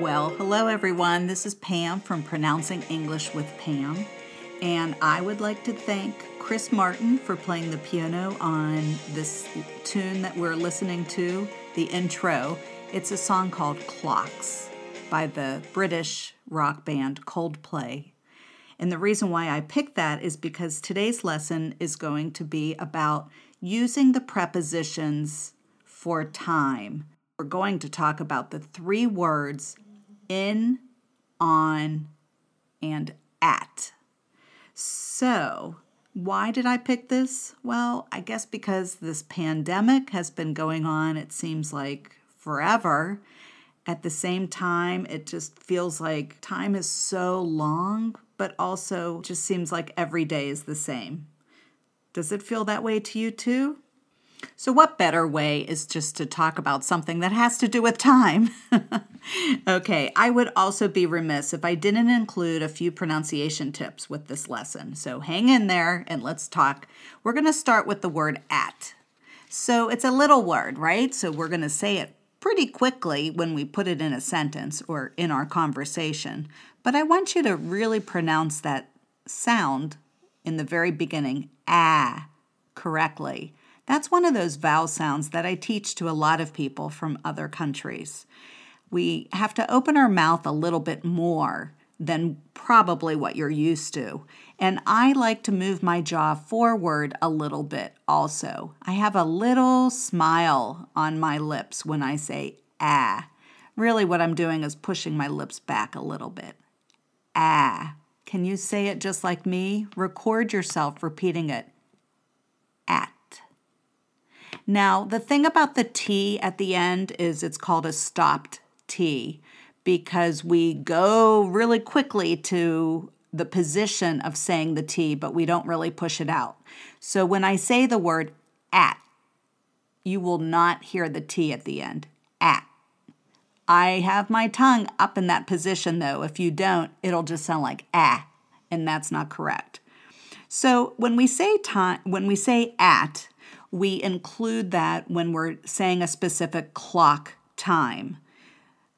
Well, hello everyone. This is Pam from Pronouncing English with Pam, and I would like to thank Chris Martin for playing the piano on this tune that we're listening to, the intro. It's a song called Clocks by the British rock band Coldplay. And the reason why I picked that is because today's lesson is going to be about using the prepositions for time. We're going to talk about the three words in, on, and at. So, why did I pick this? Well, I guess because this pandemic has been going on, it seems like forever. At the same time, it just feels like time is so long, but also just seems like every day is the same. Does it feel that way to you too? So, what better way is just to talk about something that has to do with time? okay, I would also be remiss if I didn't include a few pronunciation tips with this lesson. So, hang in there and let's talk. We're going to start with the word at. So, it's a little word, right? So, we're going to say it pretty quickly when we put it in a sentence or in our conversation. But I want you to really pronounce that sound in the very beginning, ah, correctly. That's one of those vowel sounds that I teach to a lot of people from other countries. We have to open our mouth a little bit more than probably what you're used to. And I like to move my jaw forward a little bit also. I have a little smile on my lips when I say ah. Really, what I'm doing is pushing my lips back a little bit. Ah. Can you say it just like me? Record yourself repeating it. Now, the thing about the T at the end is it's called a stopped T because we go really quickly to the position of saying the T, but we don't really push it out. So when I say the word at, you will not hear the T at the end. At. I have my tongue up in that position though. If you don't, it'll just sound like ah, and that's not correct. So when we say time, when we say at, we include that when we're saying a specific clock time.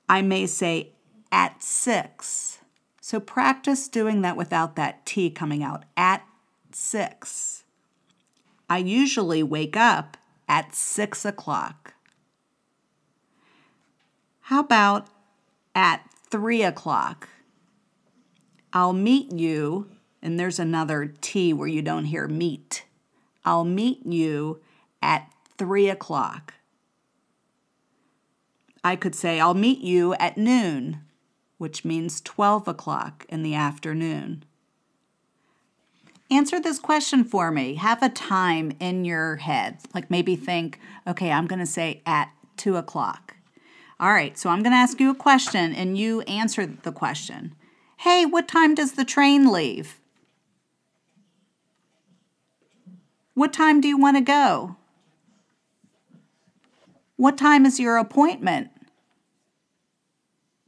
I may say at six. So practice doing that without that T coming out. At six. I usually wake up at six o'clock. How about at three o'clock? I'll meet you, and there's another T where you don't hear meet. I'll meet you at three o'clock. I could say, I'll meet you at noon, which means 12 o'clock in the afternoon. Answer this question for me. Have a time in your head. Like maybe think, okay, I'm going to say at two o'clock. All right, so I'm going to ask you a question and you answer the question. Hey, what time does the train leave? What time do you want to go? What time is your appointment?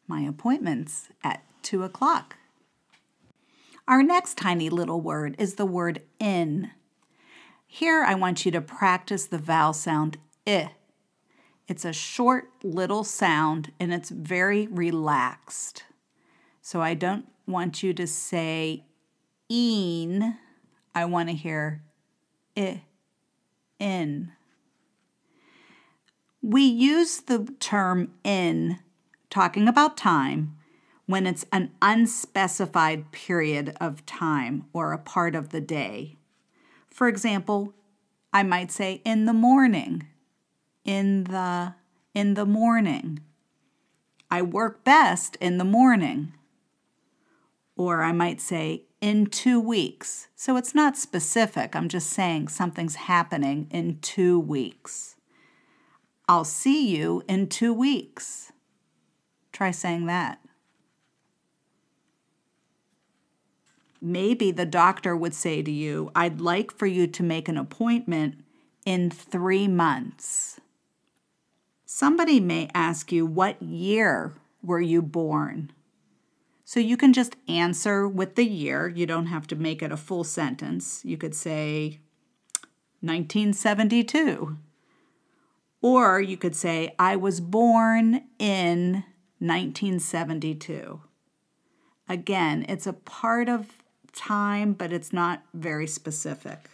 My appointment's at 2 o'clock. Our next tiny little word is the word in. Here I want you to practice the vowel sound i. It's a short little sound and it's very relaxed. So I don't want you to say een. I want to hear I, in. We use the term in talking about time when it's an unspecified period of time or a part of the day. For example, I might say in the morning, in the in the morning. I work best in the morning. Or I might say in two weeks. So it's not specific. I'm just saying something's happening in two weeks. I'll see you in two weeks. Try saying that. Maybe the doctor would say to you, I'd like for you to make an appointment in three months. Somebody may ask you, What year were you born? So you can just answer with the year. You don't have to make it a full sentence. You could say 1972. Or you could say, I was born in 1972. Again, it's a part of time, but it's not very specific.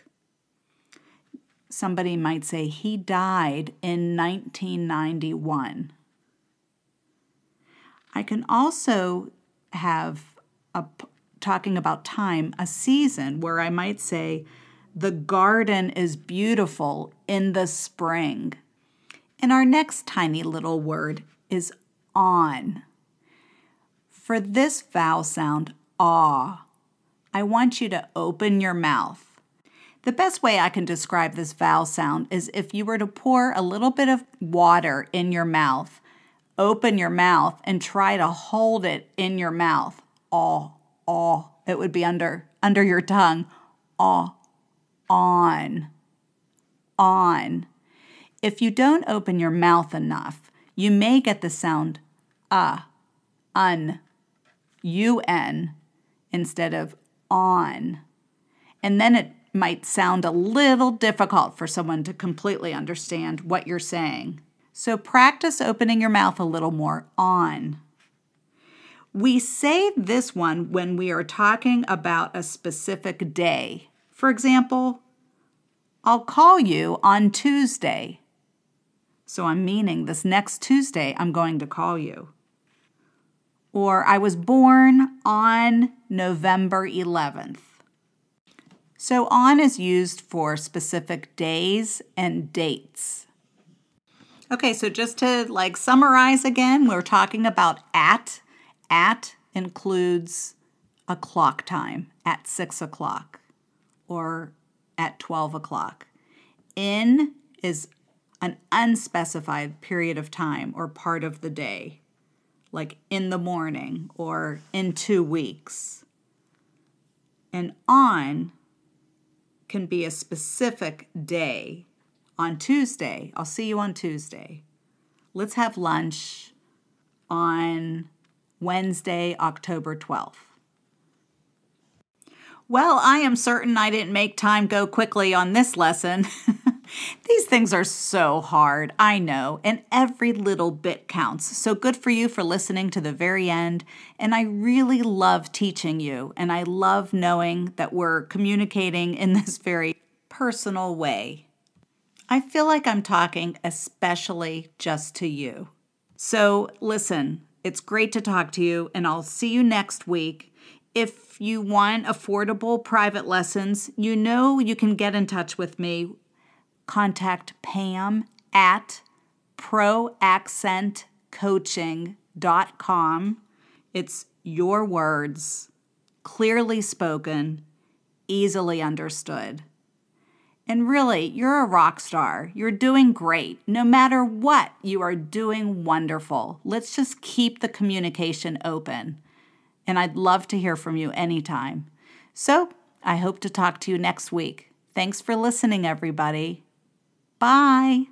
Somebody might say he died in 1991. I can also have a talking about time, a season where I might say the garden is beautiful in the spring. And our next tiny little word is on. For this vowel sound, ah, I want you to open your mouth. The best way I can describe this vowel sound is if you were to pour a little bit of water in your mouth, open your mouth, and try to hold it in your mouth. Ah, ah, it would be under under your tongue. Ah, on, on. If you don't open your mouth enough, you may get the sound uh, un, un, instead of on. And then it might sound a little difficult for someone to completely understand what you're saying. So practice opening your mouth a little more on. We say this one when we are talking about a specific day. For example, I'll call you on Tuesday. So I'm meaning this next Tuesday, I'm going to call you. Or I was born on November 11th. So on is used for specific days and dates. Okay, so just to like summarize again, we're talking about at. At includes a clock time at six o'clock or at 12 o'clock. In is an unspecified period of time or part of the day, like in the morning or in two weeks. And on can be a specific day. On Tuesday, I'll see you on Tuesday. Let's have lunch on Wednesday, October 12th. Well, I am certain I didn't make time go quickly on this lesson. These things are so hard, I know, and every little bit counts. So good for you for listening to the very end. And I really love teaching you, and I love knowing that we're communicating in this very personal way. I feel like I'm talking especially just to you. So listen, it's great to talk to you, and I'll see you next week. If you want affordable private lessons, you know you can get in touch with me contact Pam at proaccentcoaching.com. It's your words, clearly spoken, easily understood. And really, you're a rock star. You're doing great. No matter what, you are doing wonderful. Let's just keep the communication open. And I'd love to hear from you anytime. So I hope to talk to you next week. Thanks for listening, everybody. Bye.